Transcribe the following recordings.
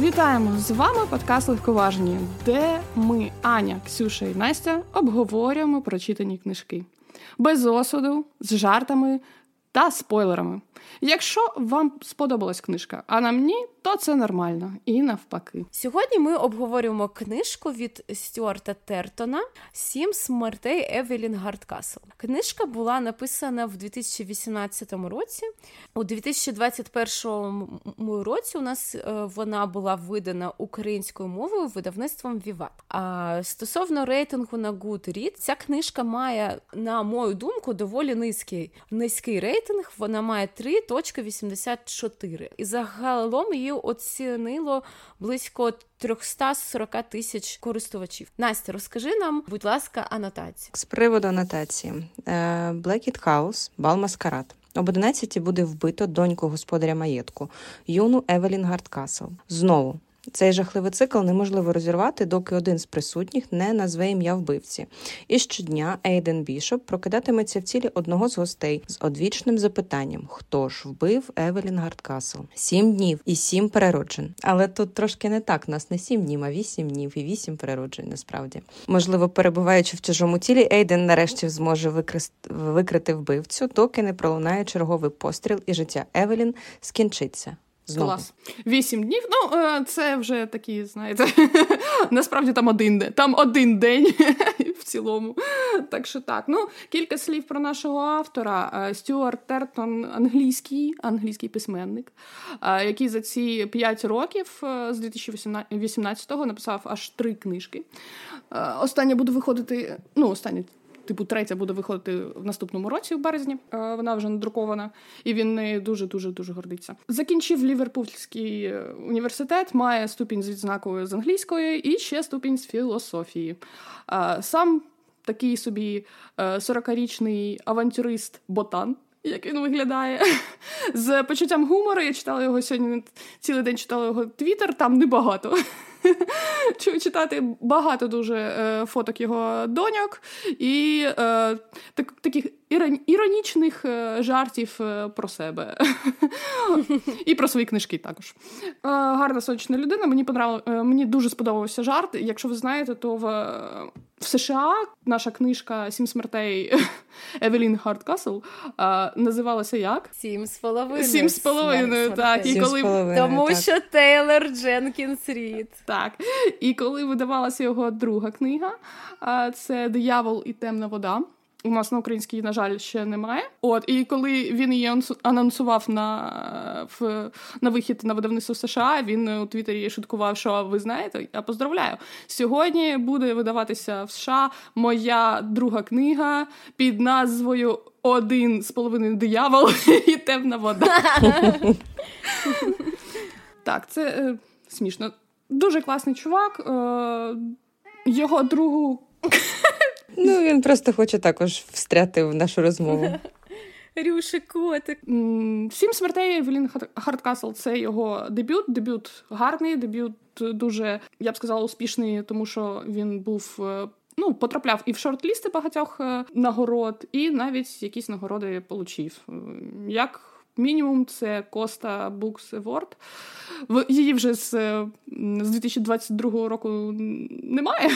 Вітаємо з вами подкаст Легковажні, де ми, Аня, Ксюша і Настя, обговорюємо прочитані книжки без осуду, з жартами та спойлерами. Якщо вам сподобалась книжка, а нам ні, то це нормально і навпаки. Сьогодні ми обговорюємо книжку від Стюарта Тертона Сім смертей Евелін Гардкасл. Книжка була написана в 2018 році. У 2021 році у нас е, вона була видана українською мовою видавництвом Віват. А стосовно рейтингу на Goodreads, ця книжка має, на мою думку, доволі низький низький рейтинг. Вона має 3.84. І загалом її оцінило близько 340 тисяч користувачів. Настя, розкажи нам, будь ласка, анотацію. З приводу анотації Блекгіт Хаус, бал маскарад. Об 11 буде вбито доньку господаря маєтку, юну Евелін Гардкасл. Знову цей жахливий цикл неможливо розірвати, доки один з присутніх не назве ім'я вбивці. І щодня Ейден Бішоп прокидатиметься в тілі одного з гостей з одвічним запитанням: хто ж вбив Евелін Гардкасл? Сім днів і сім перероджень. Але тут трошки не так. Нас не сім днів, а вісім днів і вісім перероджень. Насправді, можливо, перебуваючи в чужому тілі, Ейден нарешті зможе викрити, викрити вбивцю, доки не пролунає черговий постріл, і життя Евелін скінчиться. Знову. Клас. Вісім днів. Ну, е, це вже такі, знаєте, насправді там один день. Там один день в цілому. Так що так. Ну, кілька слів про нашого автора. Е, Стюарт Тертон, англійський, англійський письменник, е, який за ці п'ять років з 2018-го написав аж три книжки. Остання буде виходити, ну, остання типу, третя буде виходити в наступному році, в березні. Е, вона вже надрукована, і він нею дуже дуже дуже гордиться. Закінчив Ліверпульський е, університет, має ступінь з відзнакою з англійської і ще ступінь з філософії. Е, сам такий собі 40-річний авантюрист ботан. Як він виглядає з почуттям гумору? Я читала його сьогодні. Цілий день читала його твіттер, там небагато. читати багато дуже е, фоток його доньок. І е, так, таких іронічних е, жартів е, про себе і про свої книжки також. Е, гарна сонячна людина. Мені мені дуже сподобався жарт. Якщо ви знаєте, то в, в США наша книжка Сім смертей Евелін Хардкасл називалася як? Сім з половиною. Сім з половиною, так. І коли... Тому так. що Тейлор Дженкінс Рід. Так. І коли видавалася його друга книга, це Диявол і темна вода. У нас на українській, на жаль, ще немає. От і коли він її анонсував на в, на вихід на видавництво США, він у Твіттері шуткував, що ви знаєте, я поздравляю. Сьогодні буде видаватися в США моя друга книга під назвою Один з половиною диявол і темна вода. Так, це е, смішно. Дуже класний чувак. Е, Його другу. Ну, він просто хоче також встряти в нашу розмову. Рудий котик. Сім смертей Евелін Гардкасл це його дебют. Дебют гарний, дебют дуже, я б сказала, успішний, тому що він був. Е, ну, потрапляв і в шорт-лісти багатьох е, нагород, і навіть якісь нагороди получив. Як мінімум, це Коста Books Award. Її вже з, з 2022 року немає.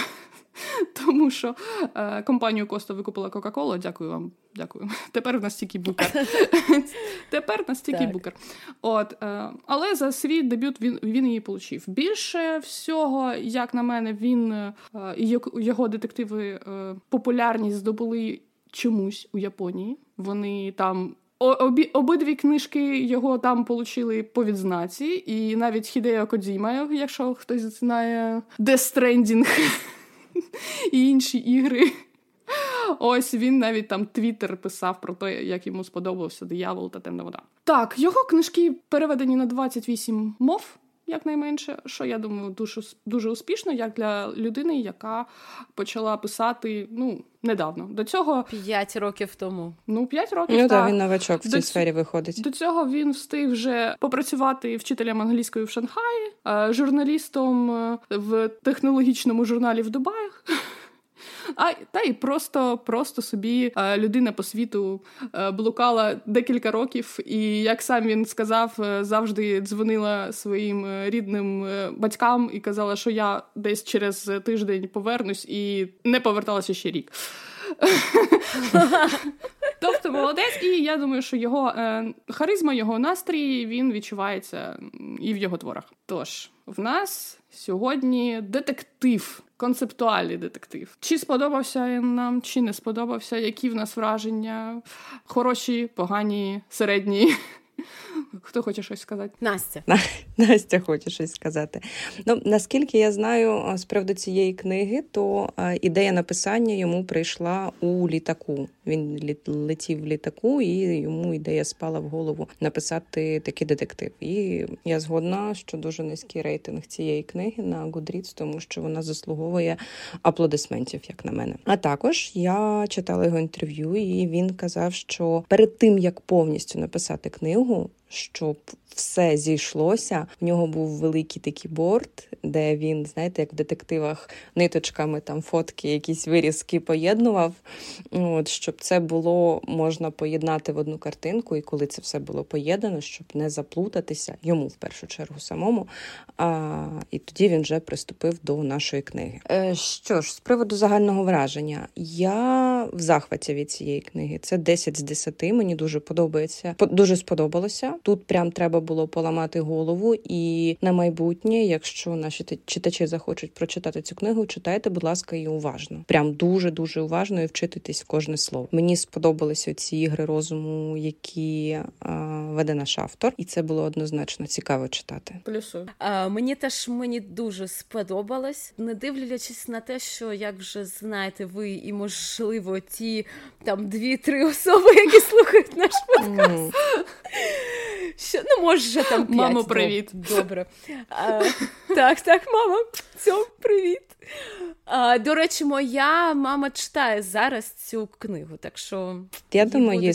Тому що е, компанію Коста викупила Кока-Кола. Дякую вам. Дякую. Тепер в нас тільки букер. Тепер в нас тільки букер. От, е, Але за свій дебют він він її отримав. Більше всього, як на мене, він е, його детективи е, популярність здобули чомусь у Японії. Вони там. Обі, обидві книжки його там отримали по відзнаці, і навіть Хідео Кодзіма, якщо хтось знає Death Stranding і інші ігри. Ось він навіть там твіттер писав про те, як йому сподобався диявол та темна вода. Так, його книжки переведені на 28 мов якнайменше, що я думаю, дуже дуже успішно, як для людини, яка почала писати ну, недавно. До цього п'ять років тому. Ну, п'ять років. Ну, так, він новачок в цій до, сфері виходить. До цього він встиг вже попрацювати вчителем англійської в Шанхаї, журналістом е, в технологічному журналі в Дубаях. А та й просто просто собі е, людина по світу е, блукала декілька років, і як сам він сказав, е, завжди дзвонила своїм рідним батькам і казала, що я десь через тиждень повернусь, і не поверталася ще рік. Тобто молодець, і я думаю, що його е, харизма, його настрій він відчувається і в його творах. Тож в нас сьогодні детектив, концептуальний детектив. Чи сподобався він нам, чи не сподобався, які в нас враження? Хороші, погані, середні. Хто хоче щось сказати? Настя. Настя хоче щось сказати. Ну, Наскільки я знаю з приводу цієї книги, то ідея написання йому прийшла у літаку. Він летів в літаку, і йому ідея спала в голову написати такий детектив. І я згодна, що дуже низький рейтинг цієї книги на Goodreads, тому що вона заслуговує аплодисментів, як на мене. А також я читала його інтерв'ю, і він казав, що перед тим як повністю написати книгу щоб все зійшлося. В нього був великий такий борт, де він, знаєте, як в детективах ниточками там фотки, якісь вирізки поєднував. От, Щоб це було можна поєднати в одну картинку, і коли це все було поєднано, щоб не заплутатися йому в першу чергу самому. А, І тоді він вже приступив до нашої книги. Е, Що ж, з приводу загального враження, я в захваті від цієї книги. Це 10 з 10, Мені дуже подобається. Дуже сподобалося. Тут прям треба було поламати голову, і на майбутнє, якщо наші читачі захочуть прочитати цю книгу, читайте, будь ласка, її уважно. Прям дуже дуже уважно і вчититись в кожне слово. Мені сподобалися ці ігри розуму, які а, веде наш автор, і це було однозначно цікаво читати. Плюсу а, мені теж мені дуже сподобалось, не дивлячись на те, що як вже знаєте, ви і можливо ті там дві-три особи, які слухають наш подкаст. Mm. Що, Ну, може, там п'ять. Мамо, привіт. Добре. А, Так, так, мама. Все, привіт. А, До речі, моя мама читає зараз цю книгу, так що я думаю, їй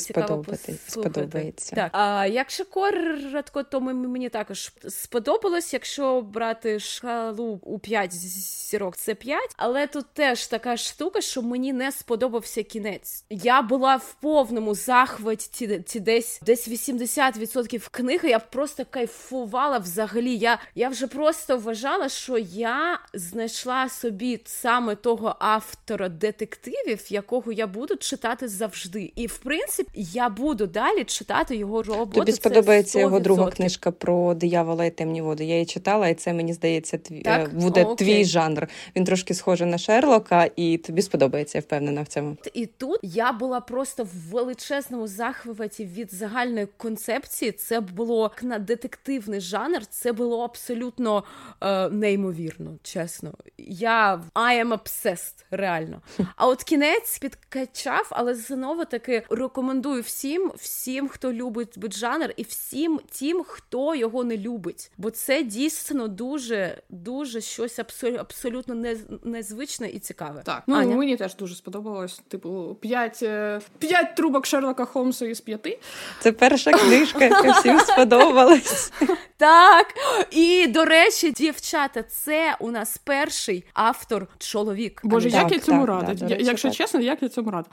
сподобається. Так, а якщо коротко, то мені також сподобалось. Якщо брати шкалу у 5 зірок, це 5. Але тут теж така штука, що мені не сподобався кінець. Я була в повному захваті ці десь десь 80% книги. Я просто кайфувала взагалі. Я, Я вже просто вважала, що я знайшла собі саме того автора детективів, якого я буду читати завжди. І в принципі я буду далі читати його роботу. Тобі сподобається його друга книжка про диявола і темні води. Я її читала, і це мені здається, твій так? буде О, твій жанр. Він трошки схожий на Шерлока, і тобі сподобається, я впевнена в цьому. І тут я була просто в величезному захваті від загальної концепції. Це було на детективний жанр. Це було абсолютно е, неймовірно, чесно. Я I am obsessed, реально. А от кінець підкачав, але знову таки рекомендую всім, всім, хто любить жанр, і всім тим, хто його не любить. Бо це дійсно дуже, дуже щось абсолютно абсолютно незвичне і цікаве. Так, ну Аня? мені теж дуже сподобалось. Типу, п'ять е, п'ять трубок Шерлока Холмса із п'яти. Це перша книжка, яка всім сподобалась. Так. І до речі, дівчата, це у нас перший автор чоловік. Боже, так, як я цьому рада. Да, Якщо чесно, як я цьому рада.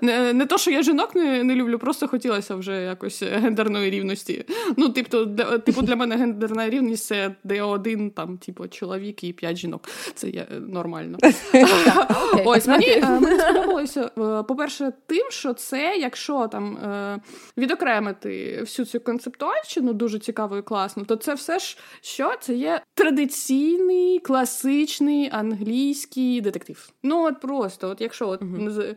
Не не то, що я жінок не не люблю, просто хотілося вже якось гендерної рівності. Ну, типу, для, типу, для мене гендерна рівність це де один там, типу, чоловік і п'ять жінок. Це є е, нормально. Ось мені е, сподобалося, е, по-перше, тим, що це, якщо там відокремити всю цю концептуальщину, дуже цікаво і класно, то це все ж що це є традиційний класичний англійський детектив. Ну от просто, от якщо от uh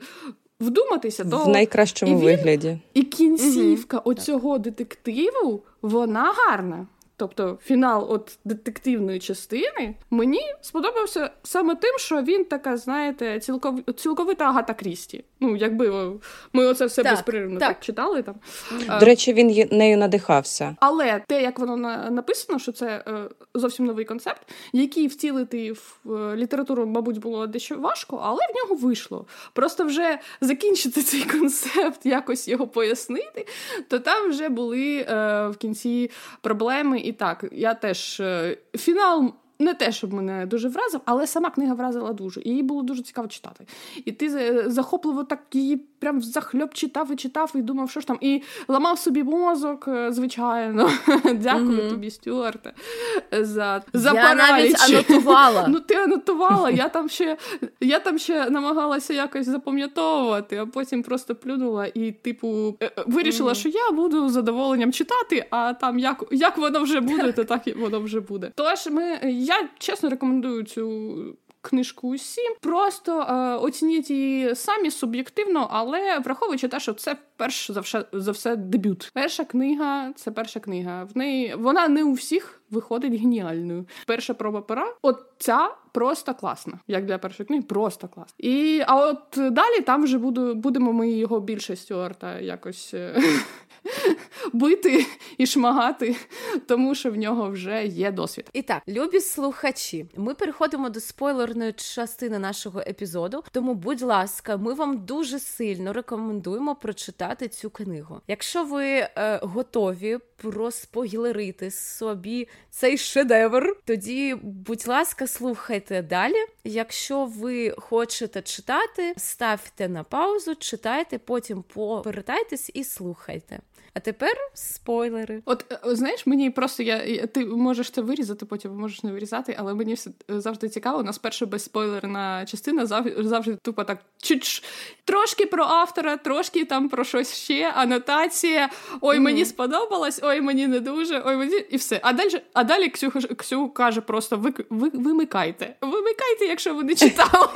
вдуматися, то в найкращому і він, вигляді і кінцівка uh оцього детективу вона гарна. Тобто фінал от детективної частини мені сподобався саме тим, що він така, знаєте, цілков... цілковита Агата Крісті. Ну, якби ми оце все так, безперервно так. так читали там. До речі, він нею надихався. Але те, як воно написано, що це е, зовсім новий концепт, який втілити в е, літературу, мабуть, було дещо важко, але в нього вийшло. Просто вже закінчити цей концепт, якось його пояснити, то там вже були е, в кінці проблеми. І так, я теж фінал не те, щоб мене дуже вразив, але сама книга вразила дуже. І її було дуже цікаво читати. І ти захопливо так її прям захльоп читав і читав, і думав, що ж там, і ламав собі мозок, е, звичайно. Дякую mm-hmm. тобі, Стюарте, за за Я навіть анотувала. Ну, ти анотувала. Я там ще я там ще намагалася якось запам'ятовувати, а потім просто плюнула і, типу, е, е, вирішила, mm-hmm. що я буду задоволенням читати, а там як як воно вже буде, то так воно вже буде. Тож ми я чесно рекомендую цю книжку усім. Просто е, оцініть її самі суб'єктивно, але враховуючи те, що це перш за все за все дебют. Перша книга це перша книга. В неї вона не у всіх виходить геніальною. Перша проба пера, от ця просто класна. Як для першої книги, просто класна. І а от далі там вже буду, будемо ми його більше Стюарта якось е, бити і шмагати, тому що в нього вже є досвід. І так, любі слухачі, ми переходимо до спойлерної частини нашого епізоду. Тому, будь ласка, ми вам дуже сильно рекомендуємо прочитати цю книгу. Якщо ви е, готові проспойлерити собі цей шедевр, тоді, будь ласка, слухайте далі. Якщо ви хочете читати, ставте на паузу, читайте, потім повертайтесь і слухайте. А тепер спойлери. От е, знаєш, мені просто я ти можеш це вирізати, потім можеш не вирізати, але мені все завжди цікаво. У нас перша безспойлерна частина завжди, завжди тупо так чуть трошки про автора, трошки там про щось ще, анотація. Ой, mm мені сподобалось, ой, мені не дуже, ой, мені і все. А далі, а далі Ксюха Ксю каже просто: ви, ви вимикайте. Вимикайте, якщо ви не читали.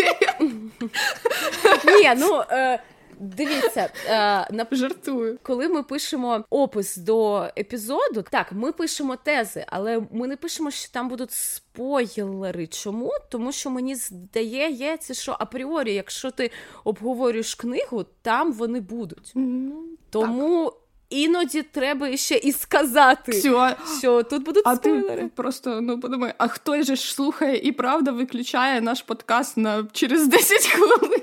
Ні, ну. Дивіться, е, на жартую, коли ми пишемо опис до епізоду, так ми пишемо тези, але ми не пишемо, що там будуть спойлери. Чому? Тому що мені здається, що апріорі, якщо ти обговорюєш книгу, там вони будуть. Mm, Тому. Так. Іноді треба ще і сказати, Все. що тут будуть а спойлери. ти Просто ну подумай, а хто ж слухає і правда виключає наш подкаст на через 10 хвилин?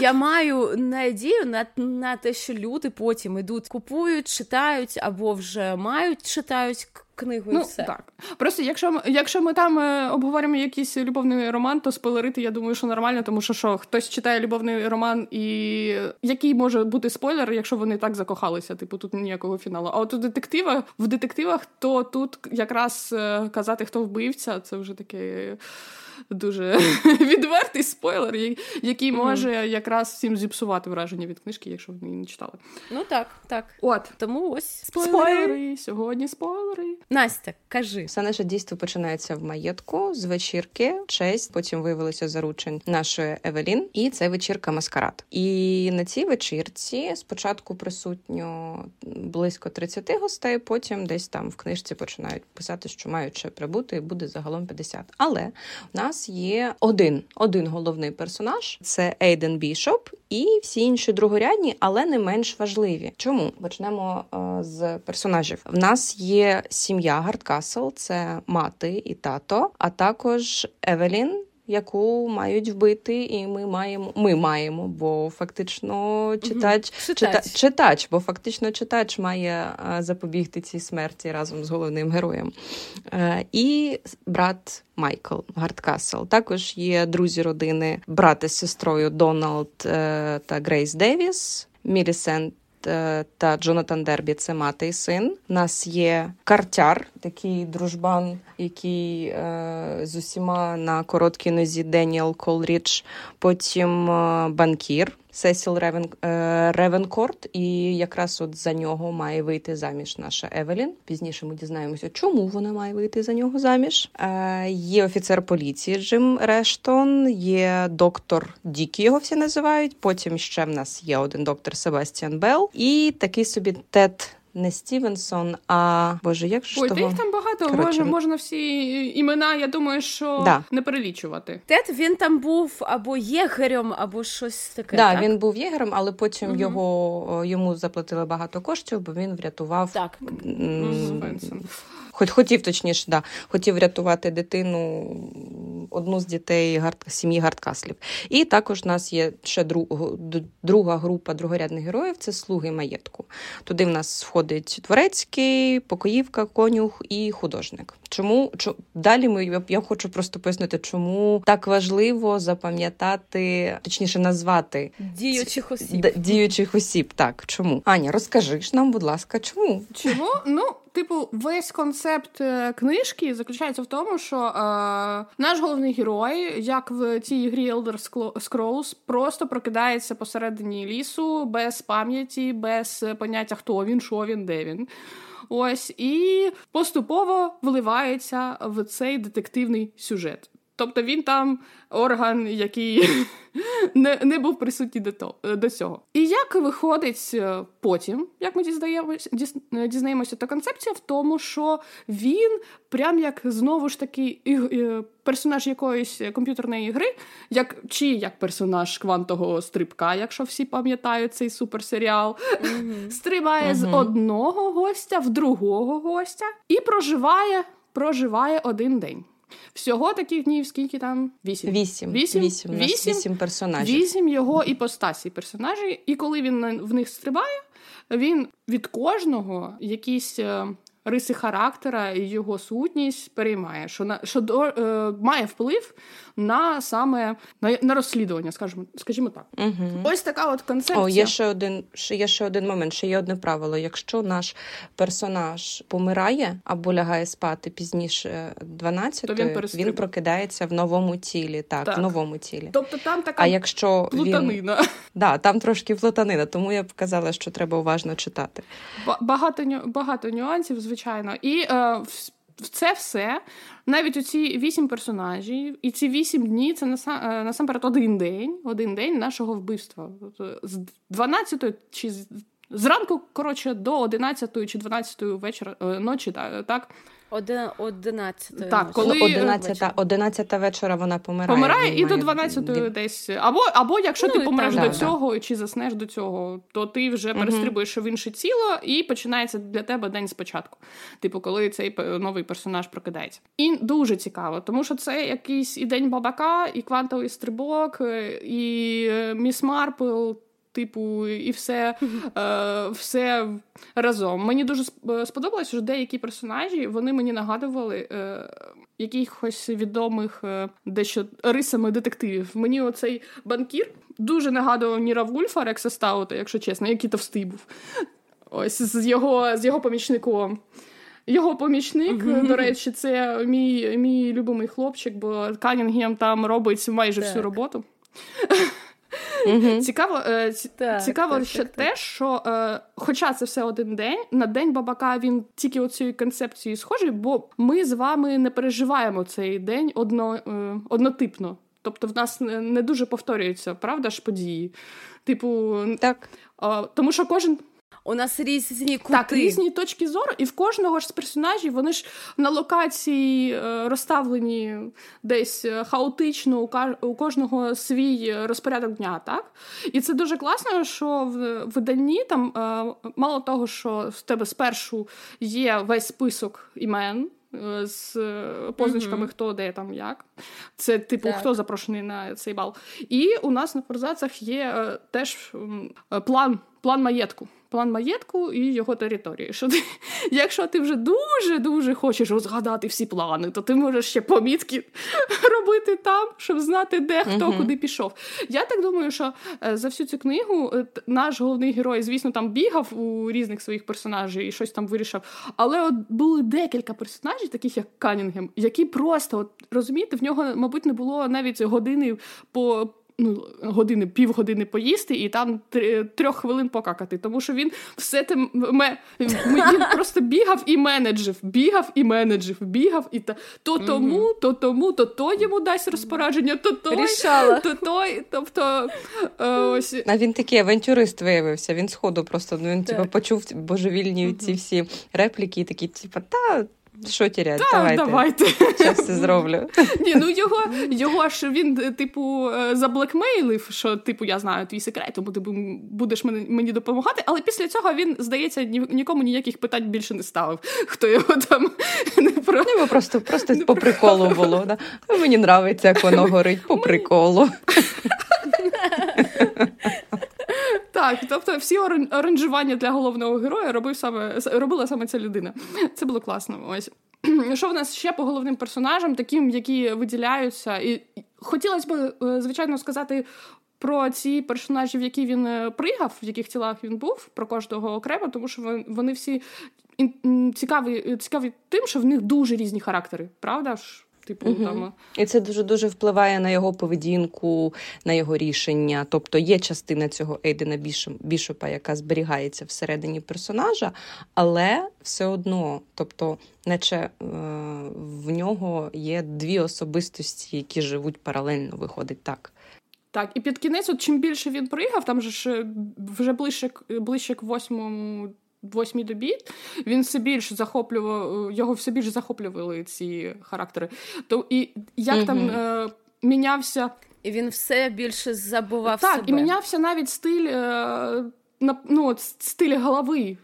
Я маю надію на на те, що люди потім ідуть, купують, читають або вже мають читають книгу. Ну, і все. так. Просто якщо якщо ми там е, обговоримо якийсь любовний роман, то спойлерити, я думаю, що нормально, тому що що хтось читає любовний роман, і який може бути спойлер, якщо вони так закохалися, типу тут ніякого фіналу. А от у детективах в детективах, то тут якраз е, казати, хто вбивця, це вже таке дуже відвертий спойлер, який може якраз всім зіпсувати враження від книжки, якщо вони її не читали. Ну так, так. От тому ось спойлери. Сьогодні спойлери. Настя, кажи. Все наше дійство починається в маєтку з вечірки. Честь, потім виявилося заручень нашої Евелін, і це вечірка маскарад. І на цій вечірці спочатку присутньо близько 30 гостей, потім десь там в книжці починають писати, що мають ще прибути, і буде загалом 50. Але в нас є один один головний персонаж це Ейден Бішоп, і всі інші другорядні, але не менш важливі. Чому почнемо е, з персонажів? В нас є сім'я Гардкасл, це мати і тато, а також Евелін яку мають вбити, і ми маємо, ми маємо, бо фактично читач, угу. читач. Чита, читач, бо фактично читач має запобігти цій смерті разом з головним героєм. Е, і брат Майкл Гардкасл. Також є друзі родини, брати з сестрою Доналд е, та Грейс Девіс. Мілісент Е, та Джонатан Дербі це мати і син. У нас є картяр, такий дружбан, який е, з усіма на короткій нозі Деніел Колріч, потім е, банкір. Сесіл Ревен, е, Ревенкорт, і якраз от за нього має вийти заміж наша Евелін. Пізніше ми дізнаємося, чому вона має вийти за нього заміж. Е, Є офіцер поліції Джим Рештон, є доктор Дік, його всі називають. Потім ще в нас є один доктор Себастьян Белл і такий собі Тед не Стівенсон, а Боже, як ж Ой, того? їх там багато. Коротше, може, можна всі імена, я думаю, що да. не перелічувати. Тед він там був або єгерем, або щось таке. Да, так, він був єгерем, але потім угу. його йому заплатили багато коштів, бо він врятував так. М- хоч хотів точніше, да, хотів рятувати дитину, одну з дітей гард, сім'ї Гардкаслів. І також у нас є ще друг, друга група другорядних героїв це слуги маєтку. Туди в нас входить Творецький, Покоївка, Конюх і художник. Чому чу, далі ми я хочу просто пояснити, чому так важливо запам'ятати, точніше назвати діючих осіб. Діючих осіб. Так, чому? Аня, розкажи ж нам, будь ласка, чому? Чому? Ну, типу, весь концепт е, книжки заключається в тому, що е, наш головний герой, як в цій грі Elder Scrolls, просто прокидається посередині лісу без пам'яті, без поняття, хто він, що він, де він. Ось і поступово вливається в цей детективний сюжет. Тобто він там орган, який не не був присутній до того, до цього. І як виходить е, потім, як ми дізнаємося, е, дізнаємося, то концепція в тому, що він прям як знову ж таки персонаж якоїсь комп'ютерної гри, як чи як персонаж квантового стрибка, якщо всі пам'ятають цей суперсеріал, mm-hmm. стрибає mm-hmm. з одного гостя в другого гостя і проживає, проживає один день. Всього таких днів, скільки там? Вісім. Вісім. Вісім, вісім, вісім, вісім персонажів. Вісім його іпостасій персонажів. І коли він в них стрибає, він від кожного якісь е, риси характера і його сутність переймає, що на що до е, має вплив на саме на, на розслідування, скажімо, скажімо так. Угу. Ось така от концепція. О, є ще один ще є ще один момент. Ще є одне правило. Якщо наш персонаж помирає або лягає спати пізніше 12, то він, він прокидається в новому тілі. Так, так, в новому тілі. Тобто там така а якщо плутанина. Він... Да, там трошки плутанина, тому я б казала, що треба уважно читати. Багато багато нюансів, звичайно, і е, це все, навіть оці вісім персонажів, і ці вісім дні це е, насамперед один день, один день нашого вбивства. З 12 чи зранку, коротше, до 11 чи 12 вечора е, ночі, так. Одинадцятої. Так, коли 11, 11 вечора вона помирає. Помирає і до 12 він... десь. Або або якщо ну, ти помреш так, до цього чи заснеш до цього, то ти вже угу. перестрибуєш в інше тіло, і починається для тебе день спочатку. Типу, коли цей новий персонаж прокидається. І дуже цікаво, тому що це якийсь і день бабака, і квантовий стрибок, і е, Міс Марпл типу, і все е, все разом. Мені дуже е, сподобалося, що деякі персонажі вони мені нагадували е, якихось відомих е, дещо рисами детективів. Мені оцей банкір дуже нагадував Ніра Вульфа Рекса Стаута, якщо чесно, який товстий був. Ось з його, з його помічником. Його помічник, mm-hmm. до речі, це мій мій любимий хлопчик, бо Канінгем там робить майже так. всю роботу. Цікаво, е, так, цікаво так, ще так, те, що, е, хоча це все один день, на день бабака він тільки оцією концепцією схожий, бо ми з вами не переживаємо цей день одно, е, однотипно. Тобто в нас не дуже повторюються, правда ж, події. Типу, так. тому що кожен у нас різні кути. Так, різні точки зору, і в кожного ж з персонажів вони ж на локації е, розставлені десь е, хаотично, у кожного свій розпорядок дня, так? І це дуже класно, що в виданні там е, мало того, що в тебе спершу є весь список імен. З позначками, mm-hmm. хто де там як. Це, типу, так. хто запрошений на цей бал. І у нас на форзацах є теж план, план маєтку план маєтку і його території. Що ти, Якщо ти вже дуже-дуже хочеш розгадати всі плани, то ти можеш ще помітки робити там, щоб знати, де хто uh-huh. куди пішов. Я так думаю, що е, за всю цю книгу е, наш головний герой, звісно, там бігав у різних своїх персонажів і щось там вирішив. Але от були декілька персонажів, таких як Канінгем, які просто от розумієте, в нього, мабуть, не було навіть години по ну, години, півгодини поїсти і там трьох хвилин покакати. Тому що він все те ме, він просто бігав і менеджив, бігав і менеджив, бігав і та то тому, то тому, то то йому дасть розпорядження, то той, Рішала. то той. Тобто е, ось а він такий авантюрист виявився. Він сходу просто ну він типу, почув божевільні ці всі репліки, і такі, типу, та Що тірять? Так, давайте. давайте. Зараз це зроблю. Ні, ну його його ж він, типу, е, заблекмейлив, що типу, я знаю твій секрет, тому ти будеш мені, допомагати. Але після цього він, здається, нікому ніяких питань більше не ставив. Хто його там не про Ну, просто просто по приколу було. Да? Мені подобається, як воно горить по приколу. Так, тобто всі оранжування для головного героя робив саме робила саме ця людина. Це було класно. Ось що в нас ще по головним персонажам, таким, які виділяються, і хотілося б, е, звичайно, сказати. Про ці персонажів, які він е, пригав, в яких тілах він був, про кожного окремо, тому що вони всі цікаві цікаві тим, що в них дуже різні характери, правда ж? Типу, угу. там... І це дуже дуже впливає на його поведінку, на його рішення. Тобто є частина цього Ейдена Бішопа, яка зберігається всередині персонажа, але все одно, тобто, наче е, в нього є дві особистості, які живуть паралельно, виходить так. Так, і під кінець, от чим більше він приїхав, там же ж вже ближче ближче к восьмому восьмій добі він все більше захоплював його все більше захоплювали ці характери. То і як mm там е, мінявся. І він все більше забував. Так, себе. і мінявся навіть стиль. Е, ну, от, стиль голови,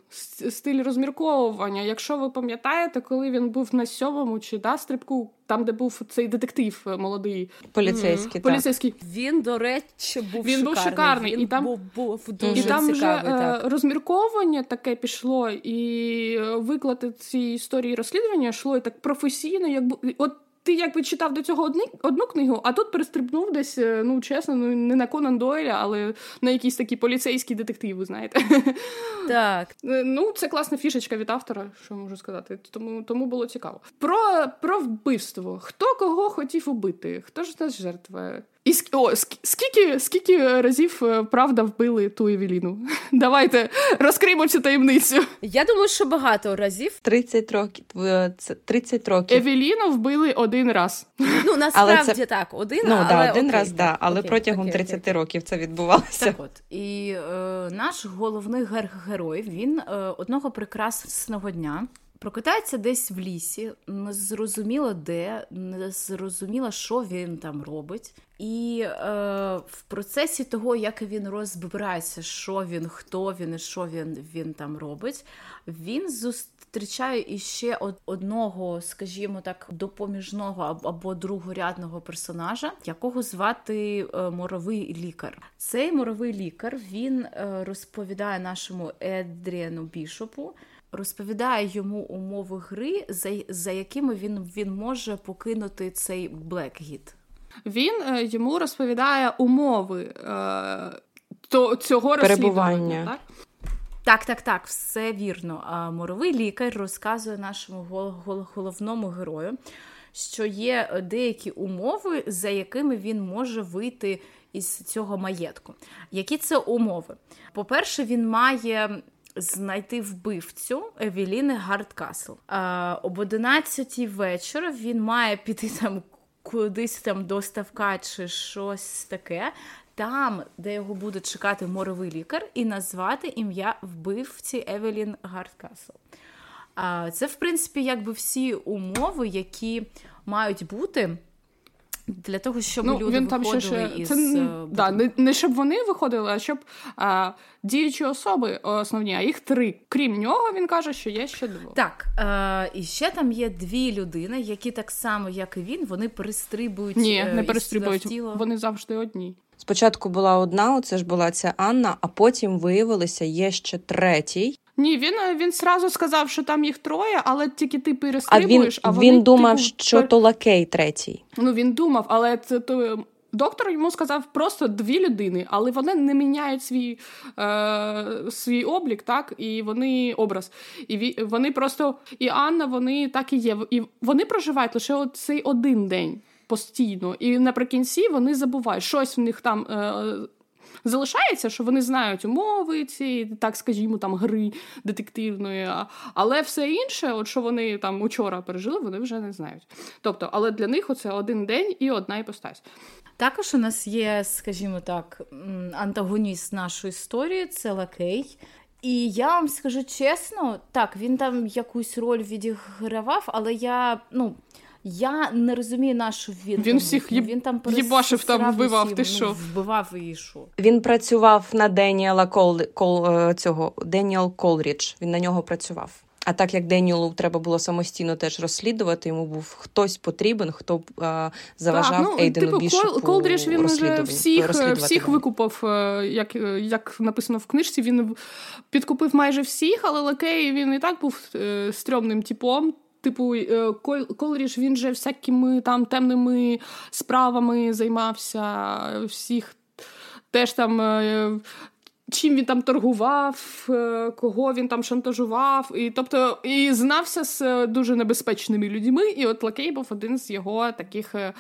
стиль розмірковування. Якщо ви пам'ятаєте, коли він був на сьомому чи да, стрибку, там, де був цей детектив е, молодий поліцейський, mm-hmm. поліцейський. Він, до речі, був він шикарний. був шикарний. Він і там був, був дуже і там цікавий, вже так. розмірковування таке пішло, і е, виклади ці історії розслідування йшло і так професійно, якби от ти якби читав до цього одні, одну книгу, а тут перестрибнув десь, е, ну чесно, ну не на Конан Дойля, але на якісь такі поліцейські детективи, знаєте. Так. Е, ну, це класна фішечка від автора, що можу сказати. Тому тому було цікаво. Про про вбивство. Хто кого хотів убити? Хто ж нас жертва? І о, скільки скільки разів е, правда вбили ту Евеліну? Давайте розкриємо цю таємницю. Я думаю, що багато разів. 30 років. 30 років. Евеліну вбили один раз. Ну насправді це... так, один ну, але да, один окей, раз, да, але окей, протягом окей, 30 років це відбувалося. Так от і е, наш головний герой він е, одного прекрасного дня Прокидається десь в лісі, не зрозуміло де, не зрозуміло, що він там робить. І е, в процесі того, як він розбирається, що він, хто він і що він він там робить, він зустрічає іще одного, скажімо так, допоміжного або другорядного персонажа, якого звати е, моровий лікар. Цей моровий лікар він е, розповідає нашому Едріану Бішопу розповідає йому умови гри, за за якими він він може покинути цей Блекгіт. Він е, йому розповідає умови е, то, цього розслідування. так? Так, так, так, все вірно. А Моровий лікар розказує нашому головному герою, що є деякі умови, за якими він може вийти із цього маєтку. Які це умови? По-перше, він має знайти вбивцю Евеліни Гардкасл. А, Об 11 вечора він має піти там кудись там до ставка чи щось таке. Там, де його буде чекати моровий лікар, і назвати ім'я вбивці Евелін Гардкасл. Це, в принципі, якби всі умови, які мають бути для того, щоб ну, люди він там виходили ще, із... Це, е, да, не, не щоб вони виходили, а щоб а, діючі особи основні, а їх три. Крім нього, він каже, що є ще двоє. Так, е, і ще там є дві людини, які так само, як і він, вони перестрибують. Ні, е, не перестрибують, вони завжди одні. Спочатку була одна, оце ж була ця Анна, а потім виявилося, є ще третій. Ні, він він сразу сказав, що там їх троє, але тільки ти перестрибуєш, а він, а він думав, типу, що то лакей третій. Ну він думав, але це то. Доктор йому сказав просто дві людини, але вони не міняють свій е, свій облік, так, і вони образ. І вони просто і Анна, вони так і є. І вони проживають лише цей один день постійно. І наприкінці вони забувають щось в них там. Е, залишається, що вони знають умови ці, так скажімо, там гри детективної, але все інше, от що вони там учора пережили, вони вже не знають. Тобто, але для них оце один день і одна іпостась. Також у нас є, скажімо так, антагоніст нашої історії це лакей. І я вам скажу чесно, так, він там якусь роль відігравав, але я, ну. Я не розумію нащо він. Він всіх їб... він там їбашив там вбивав. Усім, ти що? Ну, вбивав і що. Він працював на Деніела Кол... Кол... Е, цього Деніел Колрідж. Він на нього працював. А так як Деніелу треба було самостійно теж розслідувати, йому був хтось потрібен, хто б а, заважав так, ну, Ейдену типу, Бішопу Колдріж він вже всіх всіх викупав, е, як як написано в книжці. Він підкупив майже всіх, але Лакей він і так був е, стрьомним типом. Типу, е, він же всякими там темними справами займався, всіх теж там чим він там торгував, е, кого він там шантажував, і тобто і знався з е, дуже небезпечними людьми. І от Лакей був один з його таких е,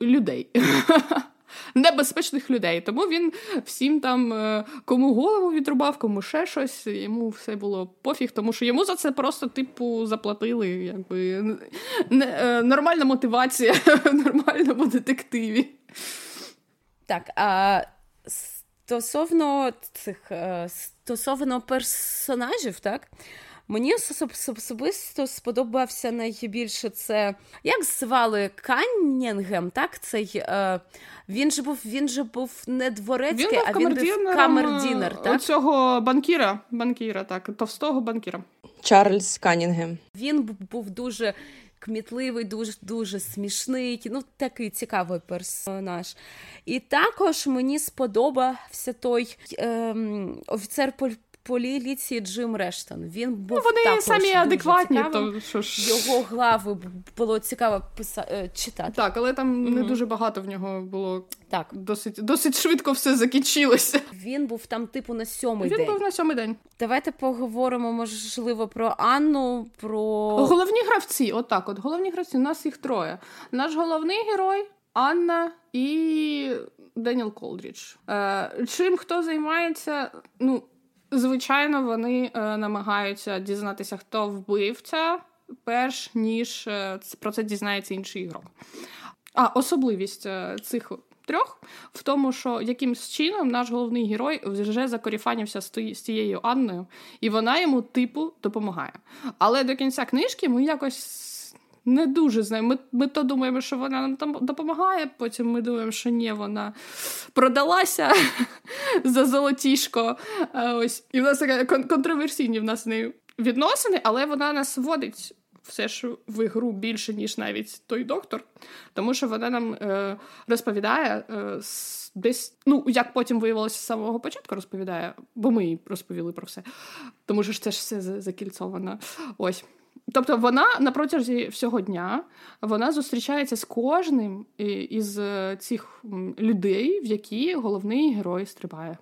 людей. Небезпечних людей. Тому він всім там кому голову відрубав, кому ще щось, йому все було пофіг, тому що йому за це просто, типу, заплатили. Якби не, Нормальна мотивація в нормальному детективі. Так, а Стосовно цих е, стосовно персонажів, так? Мені особисто сподобався найбільше це. Як звали Каннінгем, так? Цей, е, Він же був він же був не дворецький, він а він був камердінер. так? Оцього банкіра, банкіра, так, товстого банкіра. Чарльз Каннінгем. Він був дуже кмітливий, дуже дуже смішний. Ну, такий цікавий персонаж. І також мені сподобався той ем, офіцер поліції Джим Рештон. Він був ну, Вони також самі адекватні, то що ж його глави було цікаво писа... Е, читати. Так, але там mm-hmm. не дуже багато в нього було. Так, досить досить швидко все закінчилося. Він був там, типу, на сьомий Він день. Він був на сьомий день. Давайте поговоримо, можливо, про Анну. про... Головні гравці, отак, от, от головні гравці, у нас їх троє. Наш головний герой Анна і Деніел Колдрідж. Е, Чим хто займається? Ну, звичайно, вони е, намагаються дізнатися, хто вбивця, перш ніж е, про це дізнається інший ігрок. А особливість е, цих. Трьох в тому, що якимсь чином наш головний герой вже закоріфанівся з тією Анною, і вона йому, типу, допомагає. Але до кінця книжки ми якось не дуже знаємо. Ми ми то думаємо, що вона нам там допомагає, потім ми думаємо, що ні, вона продалася за золотішко. Ось. І в нас контроверсійні в нас нею відносини, але вона нас вводить все ж в ігру більше, ніж навіть той доктор, тому що вона нам е, розповідає е, десь, ну, як потім виявилося з самого початку, розповідає, бо ми їй розповіли про все. Тому що ж це ж все закільцовано. Ось. Тобто вона на протязі всього дня вона зустрічається з кожним із е, цих людей, в які головний герой стрибає.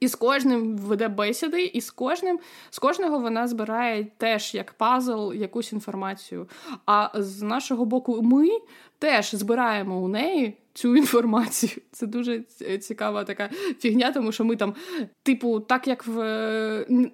І з кожним веде бесіди, і з кожним з кожного вона збирає теж як пазл якусь інформацію. А з нашого боку, ми теж збираємо у неї цю інформацію. Це дуже цікава така фігня, тому що ми там, типу, так як в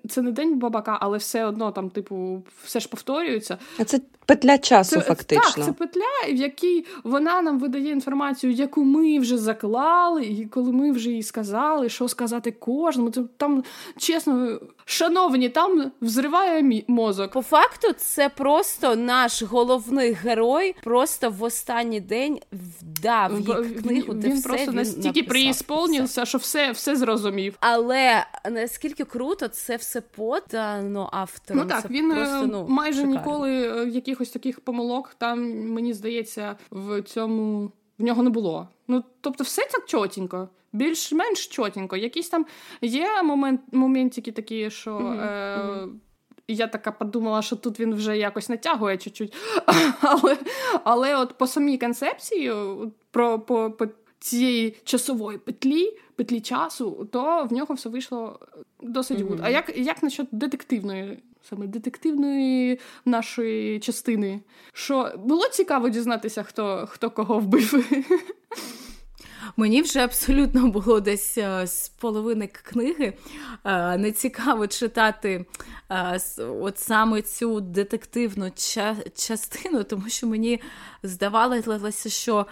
це не день бабака, але все одно там, типу, все ж повторюється. А це петля часу, це, фактично. Так, це петля, в якій вона нам видає інформацію, яку ми вже заклали, і коли ми вже їй сказали, що сказати кожному. Це там чесно, шановні, там взриває мозок. По факту, це просто наш головний герой, просто в останній день вдав їх книгу. Він, він просто настільки приісполнився, що все все зрозумів. Але наскільки круто, це все подано автором. Ну так, це він е, просто, ну, майже шикарно. ніколи е, якихось таких помилок там, мені здається, в цьому в нього не було. Ну, тобто, все так чотенько. Більш-менш чотенько. Якісь там є момент, моментики такі, що. Mm-hmm. Е- я така подумала, що тут він вже якось натягує чуть-чуть. Але але от по самій концепції, про по, по цієї часової петлі, петлі часу, то в нього все вийшло досить mm-hmm. good. А як як насчет детективної, саме детективної нашої частини? Що було цікаво дізнатися, хто, хто кого вбив? Мені вже абсолютно було десь е, з половини книги е, не цікаво читати е, от саме цю детективну частину, тому що мені здавалося, що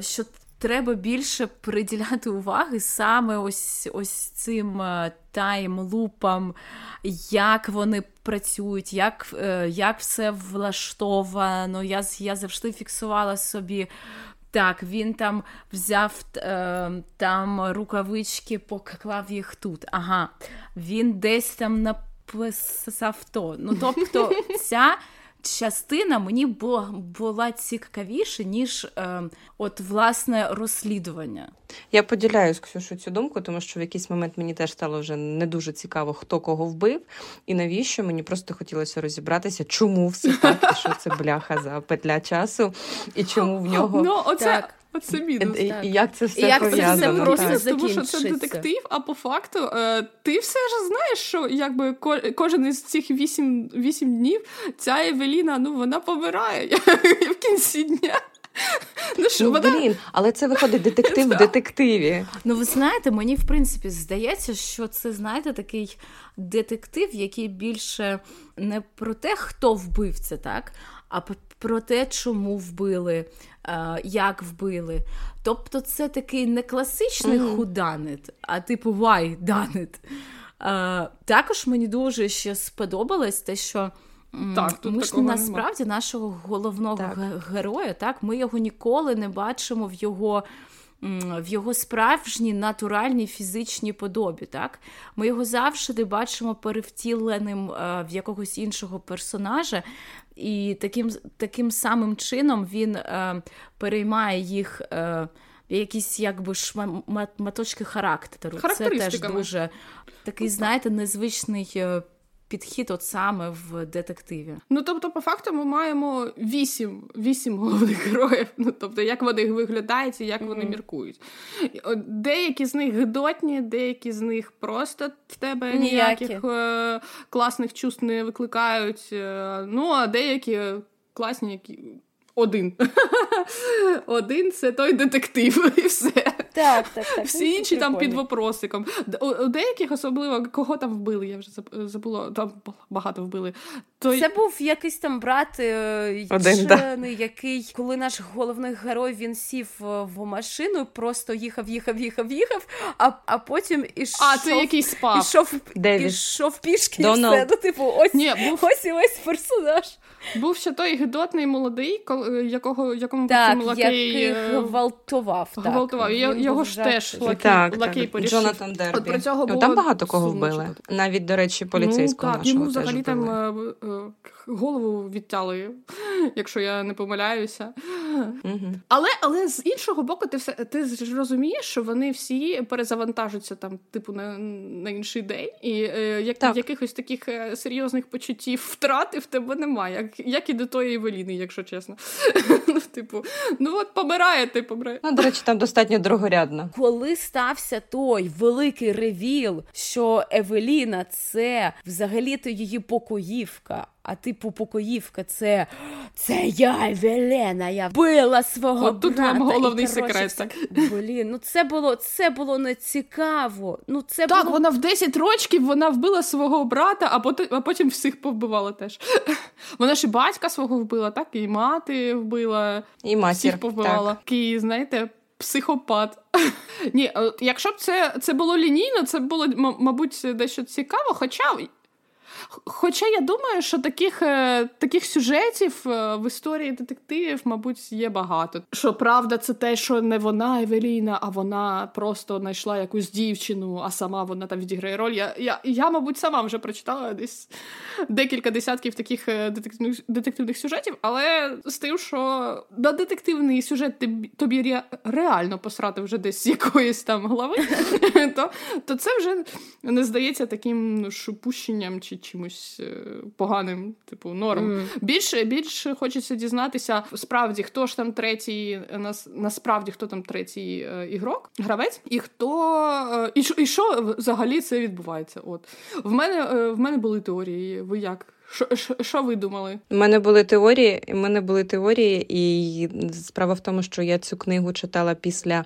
що треба більше приділяти уваги саме ось ось цим таймлупам, як вони працюють, як як все влаштовано. Я я завжди фіксувала собі. Так, він там взяв е, там рукавички, поклав їх тут. Ага, він десь там написав то. Ну, тобто, ця частина мені була була цікавіше, ніж е, от власне розслідування. Я поділяю з Ксюшу цю думку, тому що в якийсь момент мені теж стало вже не дуже цікаво, хто кого вбив, і навіщо мені просто хотілося розібратися, чому все так, і що це бляха за петля часу, і чому в нього Ну, оце... Так. Оце мінус. І, і як це все як пов'язано? Це все просто так. Тому що це детектив, а по факту е, ти все ж знаєш, що якби кожен із цих вісім вісім днів ця Евеліна, ну вона помирає в кінці дня. Ну, що, ну, вона... блін, але це виходить детектив в детективі. Ну, ви знаєте, мені в принципі здається, що це, знаєте, такий детектив, який більше не про те, хто вбив це, так, а про те, чому вбили, е, як вбили. Тобто, це такий не класичний mm-hmm. худанит, а типу вай done. Е, також мені дуже ще сподобалось те, що. Так, тут Ми ж насправді нема. нашого головного так. героя, так, ми його ніколи не бачимо в його в його справжній натуральній фізичній подобі. Так? Ми його завжди бачимо перевтіленим е, в якогось іншого персонажа, і таким таким самим чином він е, переймає їх. Е, Якісь якби шматочки характеру. Це теж дуже такий, знаєте, незвичний е, підхід, от саме в детективі. Ну тобто, по факту, ми маємо вісім вісім головних героїв. Ну тобто, як вони виглядають і як mm-hmm. вони міркують. Деякі з них гидотні, деякі з них просто в тебе ніяких е- класних чувств не викликають. Е- ну а деякі класні, які один. Один це той детектив, і все. Так, так, так. Всі інші там під вопросиком. У деяких особливо кого там вбили, я вже забула, там багато вбили. Той... Це був якийсь там брат е, Один, да. який, коли наш головний герой він сів е, в машину, просто їхав, їхав, їхав, їхав, а а потім ішов, а, це якийсь спав. Ішов, ішов пішки і все. Ну, типу, ось, Ні, був... ось і ось персонаж. Був ще той гидотний молодий, якого якому так, лакей який гвалтував. Гвалтував. Так, Його ж теж лакей, так, лакей так. Джонатан Дербі. От про цього було Там багато кого вбили. Навіть, до речі, поліцейського ну, так, нашого йому теж взагалі вбили. там е, е, голову відтяли, якщо я не помиляюся. Угу. Але але з іншого боку, ти все ти ж розумієш, що вони всі перезавантажуються там, типу, на на інший день, і е, як, так. якихось таких е, серйозних почуттів втрати в тебе немає, як як і до тої Евеліни, якщо чесно. Ну, типу, ну от помирає, ти помирає. Ну, до речі, там достатньо другорядно. Коли стався той великий ревіл, що Евеліна це взагалі-то її покоївка. А типу покоївка, це це я, Велена, я била свого От тут брата. вам головний і, коротше, секрет. так. Блін, ну це було це було не цікаво. Ну, це Так, було... вона в 10 років вона вбила свого брата, а потім, а потім всіх повбивала теж. Вона ж і батька свого вбила, так, і мати вбила, і матір, всіх повбивала. Так. Такий, знаєте, психопат. Ні, Якщо б це це було лінійно, це було, мабуть, дещо цікаво, хоча Хоча я думаю, що таких е, таких сюжетів е, в історії детективів, мабуть, є багато. Що правда, це те, що не вона Евеліна, а вона просто знайшла якусь дівчину, а сама вона там відіграє роль. Я, я, я мабуть, сама вже прочитала десь декілька десятків таких е, детективних детективних сюжетів, але з тим, що на детективний сюжет тобі реально посрати вже десь якоїсь там то то це вже не здається таким ну, шупущенням чи чимось е, поганим, типу норм. Mm. Більше більше хочеться дізнатися справді, хто ж там третій, насправді хто там третій е, ігрок, гравець, і хто е, і, і що взагалі це відбувається. От в мене в мене були теорії. Ви як? Що ви думали? У мене були теорії, у мене були теорії, і справа в тому, що я цю книгу читала після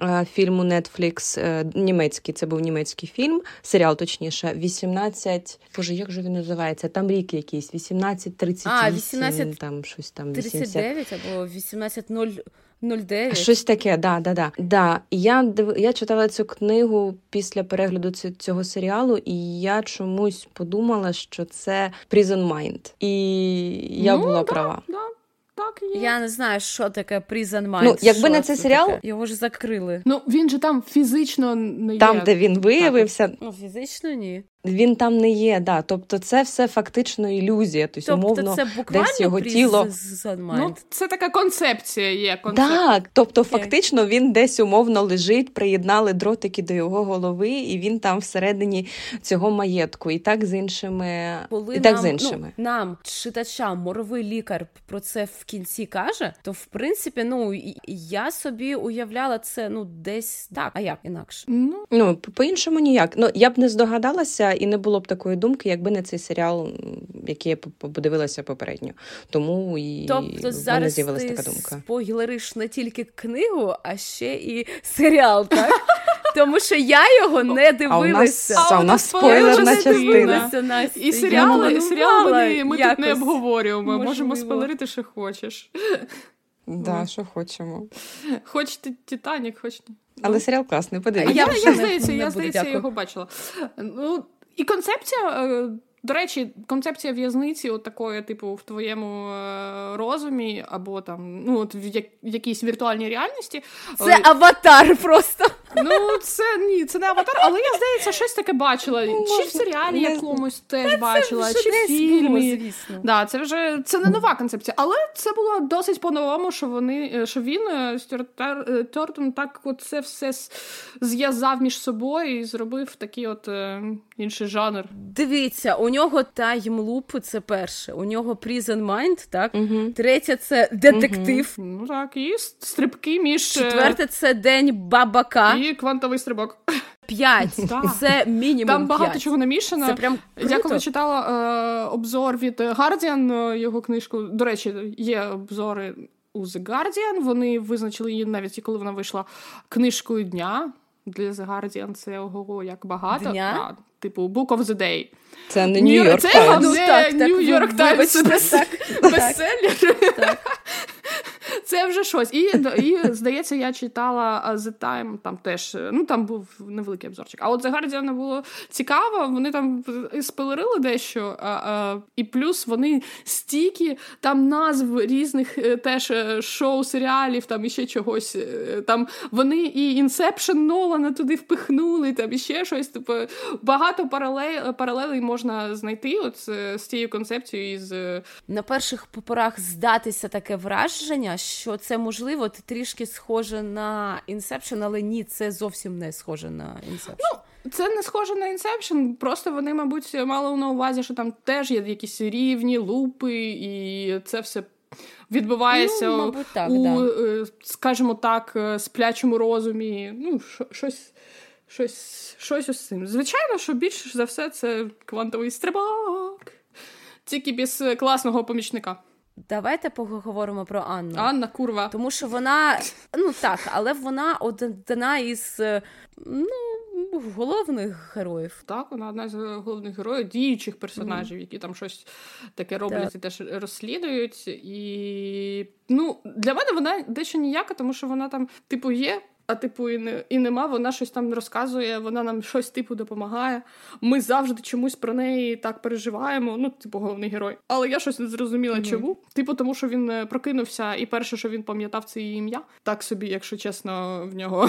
е, фільму Netflix е, німецький. Це був німецький фільм, серіал точніше, 18, Боже, як же він називається? Там рік якийсь, 1838, а, 18... там щось там 39 або 18.0. 09. Щось таке, да, да, да. да. Я див... я читала цю книгу після перегляду цього серіалу, і я чомусь подумала, що це Prison Mind. І я ну, була да, права. Да. Так, є. Я не знаю, що таке Prison Mind. Ну, якби не цей серіал- таке? його ж закрили. Ну він же там фізично не є. Там, де він виявився, Ну, фізично ні. Він там не є. Да. Тобто, це все фактично ілюзія. Тобто, Тобто умовно, це буквально десь його тіло- Ну, це така концепція є. Концеп... Так, тобто, Окей. фактично, він десь умовно лежить, приєднали дротики до його голови, і він там всередині цього маєтку. І так з іншими, Коли і так нам, з іншими. Ну, нам, читачам, моровий лікар про це в кінці каже, то в принципі, ну я собі уявляла це ну десь так, а як інакше. Ну, Ну, по-іншому ніяк. Ну, я б не здогадалася, і не було б такої думки, якби не цей серіал, який я подивилася попередньо. Тому і Тобто зараз з'явилася така думка. спойлериш не тільки книгу, а ще і серіал, так? Тому що я його не дивилася. А у нас спойлерна частина. дивилася, і серіали, планувала серіали ми, тут не обговорюємо. Можемо спойлерити, що хочеш. Да, що хочемо. Хоч Титанік, хоч ні. Але серіал класний, подивіться. я, Я я, здається, я здається, дякую. його бачила. Ну, і концепція, е, до речі, концепція в'язниці, от такої, типу, в твоєму е, розумі, або там, ну, от в, якійсь віртуальній реальності. Це Е, аватар просто. Ну, це ні, це не аватар, але я здається, щось таке бачила. Чи в серіалі не якомусь теж бачила, чи в фільмі. Да, це вже це не нова концепція, але це було досить по-новому, що вони е, що він е, е, Тортон так от це все зв'язав між собою і зробив такий от е, інший жанр. Дивіться, у нього таймлупи це перше. У нього Prison Mind, так? Угу. Третє це детектив. Ну так, і стрибки між Четверте це день бабака. і квантовий стрибок. П'ять. Це мінімум. Там багато 5. чого намішано. Це прям Я коли читала е, обзор від Guardian, е, його книжку. До речі, є обзори у The Guardian. Вони визначили її навіть коли вона вийшла книжкою дня. Для The Guardian це ого, як багато. Дня? Да, типу Book of the Day. Це не Нью-Йорк- Нью-Йорк це Таймс. Ну, Ну, це Бестселлер. Це вже щось. І, і здається, я читала The Time, там теж, ну там був невеликий обзорчик. А от The Guardian було цікаво, вони там і спойлерили дещо, а, а, і плюс вони стільки там назв різних е, теж е, шоу, серіалів, там іще чогось. е, Там вони і Inception Нолана туди впихнули, там іще щось. Типу, багато паралелей можна знайти от з, з цією концепцією із е, На перших порах здатися таке враження, що це можливо трішки схоже на Inception, але ні, це зовсім не схоже на Inception. Це не схоже на Inception, просто вони, мабуть, мали на увазі, що там теж є якісь рівні, лупи, і це все відбувається Ну, мабуть, так, у, да. е, скажімо так, е, сплячому розумі. Ну, щось, щось, щось із цим. Звичайно, що більше за все це квантовий стрибок. Тільки без класного помічника. Давайте поговоримо про Анну. Анна Курва. Тому що вона, ну так, але вона одна із е, ну, головних героїв. Так, вона одна з головних героїв, діючих персонажів, які там щось таке роблять Так. і теж розслідують. І ну, для мене вона дещо ніяка, тому що вона там, типу, є. А типу, і не і нема, вона щось там розказує, вона нам щось типу допомагає. Ми завжди чомусь про неї так переживаємо. Ну, типу, головний герой. Але я щось не зрозуміла, Мгм. чому. Типу, тому що він е, прокинувся, і перше, що він пам'ятав, це її ім'я. Так собі, якщо чесно, в нього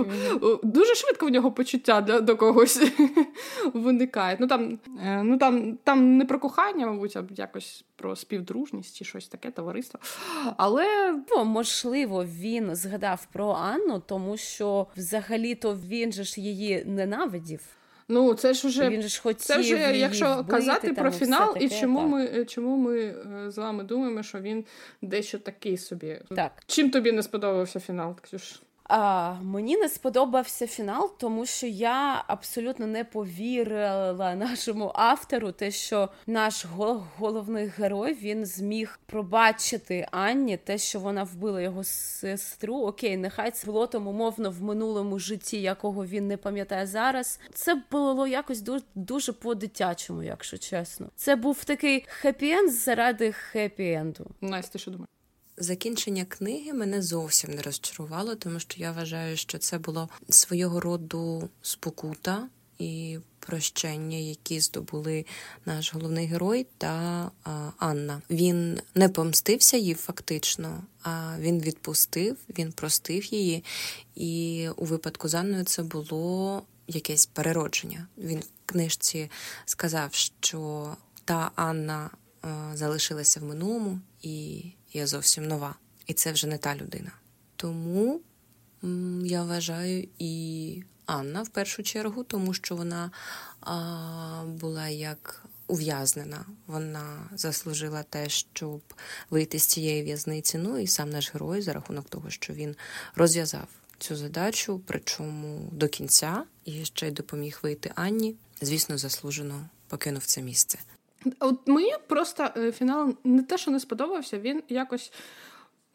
дуже швидко в нього почуття для до когось виникають. Ну там, е, ну там, там не про кохання, мабуть, а якось про співдружність чи щось таке, товариство. Але Ну, можливо, він згадав про Анну, тому що взагалі-то він же ж її ненавидів. ну це ж уже. він ж хотів Це вже її якщо вбити, казати там, про фінал, і чому так. ми чому ми е, з вами думаємо, що він дещо такий собі. Так. Чим тобі не сподобався фінал, Ксюш? А, мені не сподобався фінал, тому що я абсолютно не повірила нашому автору, те, що наш гол- головний герой він зміг пробачити Анні, те, що вона вбила його сестру. Окей, нехай це було там умовно в минулому житті, якого він не пам'ятає зараз. Це було якось дуже, дуже по-дитячому, якщо чесно. Це був такий хеппі-енд заради хеппі-енду. Настя, що думаєш? Закінчення книги мене зовсім не розчарувало, тому що я вважаю, що це було свого роду спокута і прощення, які здобули наш головний герой та Анна. Він не помстився їй фактично, а він відпустив, він простив її, і у випадку з Анною це було якесь переродження. Він в книжці сказав, що та Анна залишилася в минулому, і я зовсім нова. І це вже не та людина. Тому я вважаю і Анна в першу чергу, тому що вона а, була як ув'язнена. Вона заслужила те, щоб вийти з цієї в'язниці. Ну і сам наш герой за рахунок того, що він розв'язав цю задачу, причому до кінця і ще й допоміг вийти Анні. Звісно, заслужено покинув це місце. От мені просто е, фінал не те, що не сподобався, він якось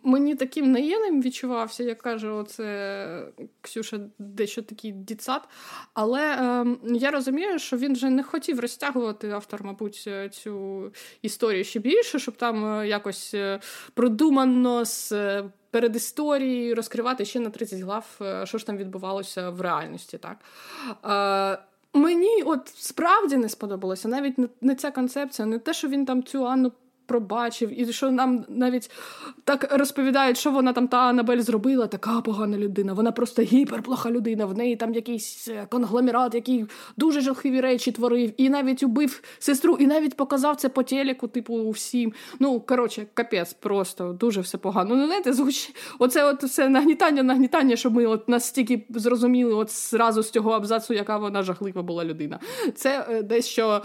мені таким наєним відчувався, як каже, оце Ксюша, дещо такий діцат. Але е, я розумію, що він вже не хотів розтягувати автор, мабуть, е, цю історію ще більше, щоб там е, якось продумано з. Перед історією розкривати ще на 30 глав, що ж там відбувалося в реальності, так. Е, Мені от справді не сподобалося навіть не ця концепція, не те, що він там цю Анну пробачив, і що нам навіть так розповідають, що вона там та Анабель зробила, така погана людина. Вона просто гіперплоха людина. В неї там якийсь е, конгломерат, який дуже жахливі речі творив, і навіть убив сестру, і навіть показав це по телеку, типу, всім. Ну, коротше, капець, просто дуже все погано. Ну, знаєте, звуч... оце от все нагнітання, нагнітання, щоб ми от настільки зрозуміли, от зразу з цього абзацу, яка вона жахлива була людина. Це е, дещо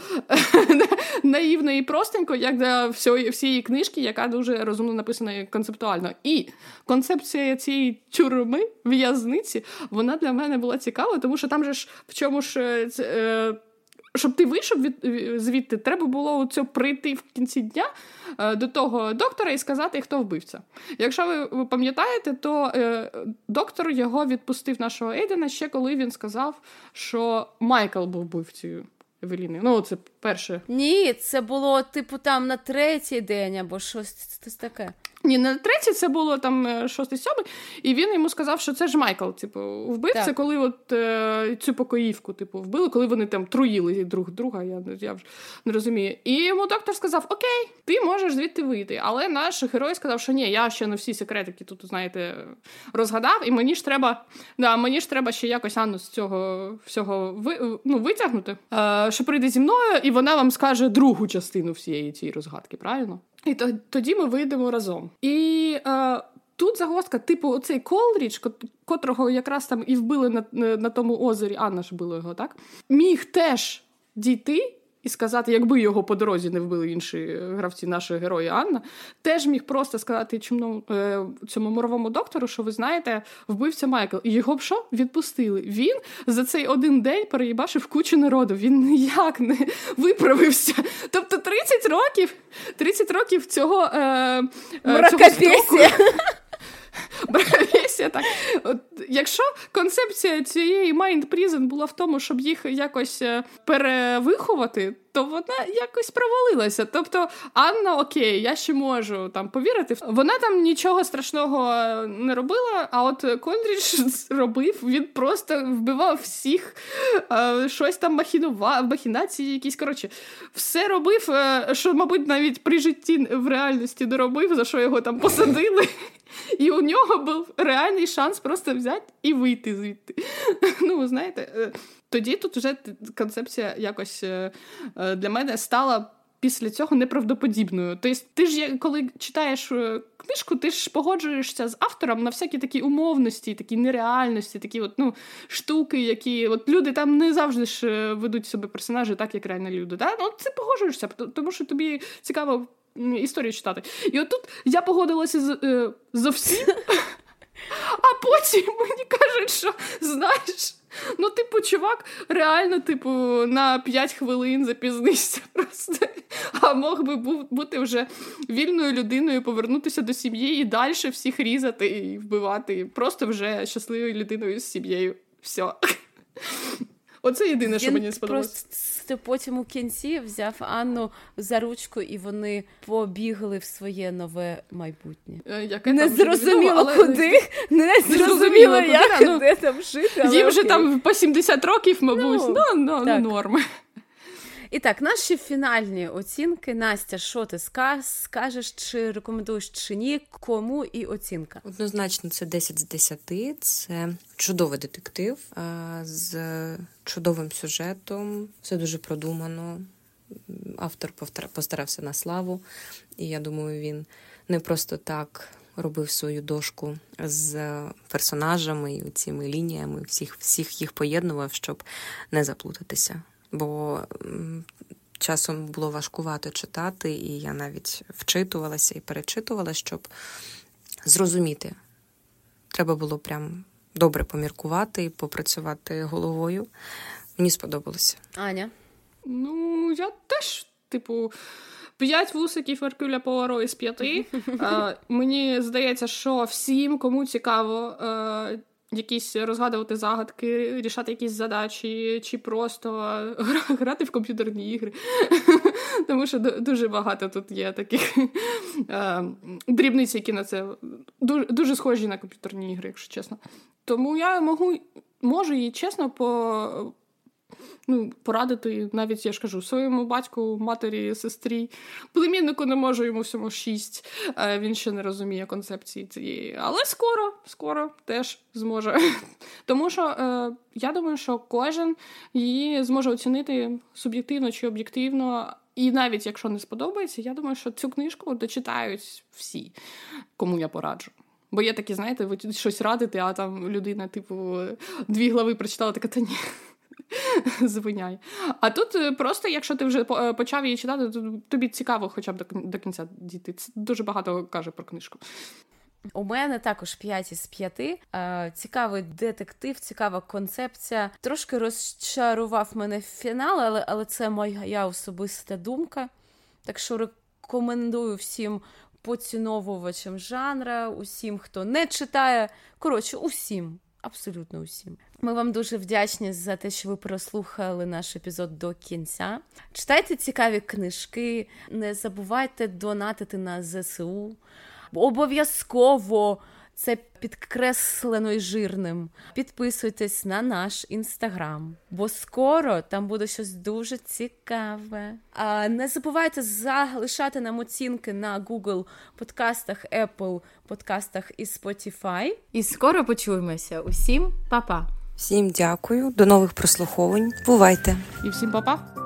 наївно і простенько, як для всього всієї всієї книжки, яка дуже розумно написана і концептуально. І концепція цієї тюрми в'язниці вона для мене була цікава, тому що там же ж в чому ж. Е, е щоб ти вийшов від звідти, треба було цього прийти в кінці дня е, до того доктора і сказати, хто вбивця. Якщо ви, ви пам'ятаєте, то е, доктор його відпустив нашого Ейдена ще коли він сказав, що Майкл був вбивцею. Евеліни. Ну, це перше. Ні, це було, типу, там на третій день або щось таке. Ні, на третій це було там е, шостий сьомий, і він йому сказав, що це ж Майкл, типу, вбив. Так. Це коли от е, цю покоївку, типу, вбили, коли вони там труїли друг друга, я я вже не розумію. І йому доктор сказав: Окей, ти можеш звідти вийти. Але наш герой сказав, що ні, я ще не всі секретики тут, знаєте, розгадав, і мені ж треба да, мені ж треба ще якось Анну з цього всього ви, ну, витягнути, е, що прийде зі мною, і вона вам скаже другу частину всієї цієї розгадки, правильно? І тоді ми вийдемо разом. І е, тут загвоздка, типу, оцей Колріч, котрого якраз там і вбили на, на тому озері, Анна ж била його, так? Міг теж дійти і сказати, якби його по дорозі не вбили інші гравці, нашої герої Анна, теж міг просто сказати чому, е, цьому моровому доктору, що ви знаєте, вбивця Майкл. І його б що відпустили. Він за цей один день переїбашив кучу народу. Він ніяк не виправився. Тобто 30 років 30 років цього. Е, е цього Бравісія, так. От, Якщо концепція цієї Mind Prison була в тому, щоб їх якось е, перевиховати, то вона якось провалилася. Тобто, Анна, окей, я ще можу там повірити. Вона там нічого страшного не робила, а от Кондріч робив, він просто вбивав всіх, е, щось там махінував, махінації якісь. Коротше, все робив, е, що, мабуть, навіть при житті в реальності не робив, за що його там посадили. І у нього був реальний шанс просто взяти і вийти звідти. Ну, знаєте, е, тоді тут вже концепція якось е, е, для мене стала. Після цього неправдоподібною. Тобто, ти ж коли читаєш книжку, ти ж погоджуєшся з автором на всякі такі умовності, такі нереальності, такі от, ну, штуки, які от люди там не завжди ж ведуть себе персонажі, так як реальні люди. Да? Ну, Ти погоджуєшся, тому що тобі цікаво історію читати. І от тут я погодилася з, е, зо всім, а потім мені кажуть, що знаєш. Ну, типу, чувак, реально, типу, на 5 хвилин запізнився просто. А мог би бути вже вільною людиною, повернутися до сім'ї і далі всіх різати і вбивати. Просто вже щасливою людиною з сім'єю. Все. Оце єдине, що Він мені сподобалось. Просто потім у кінці взяв Анну за ручку, і вони побігли в своє нове майбутнє. Е, Яке Не там зрозуміло невідомо, але куди, не зрозуміло, зрозуміло, куди, ну, де там жити. але Їм вже там по 70 років, мабуть. Ну, Ну, ну, ну, норми. І так, наші фінальні оцінки. Настя, що ти ска- скажеш, чи рекомендуєш чи ні, кому і оцінка? Однозначно, це 10 з 10. Це чудовий детектив з чудовим сюжетом. Все дуже продумано. Автор постарався на славу, і я думаю, він не просто так робив свою дошку з персонажами і цими лініями, всіх, всіх їх поєднував, щоб не заплутатися. Бо часом було важкувато читати, і я навіть вчитувалася і перечитувала, щоб зрозуміти. Треба було прям добре поміркувати і попрацювати головою. Мені сподобалося. Аня. Ну, я теж, типу, п'ять вусиків Еркюля Пуаро із п'яти. Е, мені здається, що всім, кому цікаво. Якісь розгадувати загадки, рішати якісь задачі, чи просто грати в комп'ютерні ігри. Тому що дуже багато тут є таких е, дрібниць, які на це дуже, схожі на комп'ютерні ігри, якщо чесно. Тому я можу, можу їй чесно по, ну, порадити, навіть я ж кажу, своєму батьку, матері, сестрі. Племіннику не можу йому всьому шість. Е, Він ще не розуміє концепції цієї. Але скоро, скоро теж зможе. Тому що е, я думаю, що кожен її зможе оцінити суб'єктивно чи об'єктивно. І навіть якщо не сподобається, я думаю, що цю книжку дочитають всі, кому я пораджу. Бо є такі, знаєте, ви щось радите, а там людина, типу, дві глави прочитала, така та ні. Звиняй. А тут е, просто, якщо ти вже е, почав її читати, то тобі цікаво хоча б до кінця дійти. Це дуже багато каже про книжку. У мене також 5 із 5. Е, Цікавий детектив, цікава концепція. Трошки розчарував мене фінал, але, але це моя особиста думка. Так що рекомендую всім поціновувачам жанра, усім, хто не читає. Коротше, усім. Абсолютно усім. Ми вам дуже вдячні за те, що ви прослухали наш епізод до кінця. Читайте цікаві книжки, не забувайте донатити на ЗСУ. Обов'язково це підкреслено і жирним. Підписуйтесь на наш інстаграм, бо скоро там буде щось дуже цікаве. А не забувайте залишати нам оцінки на Google подкастах, Apple подкастах і Spotify. І скоро почуємося. Усім па-па! Всім дякую, до нових прослуховувань. Бувайте! І всім па-па!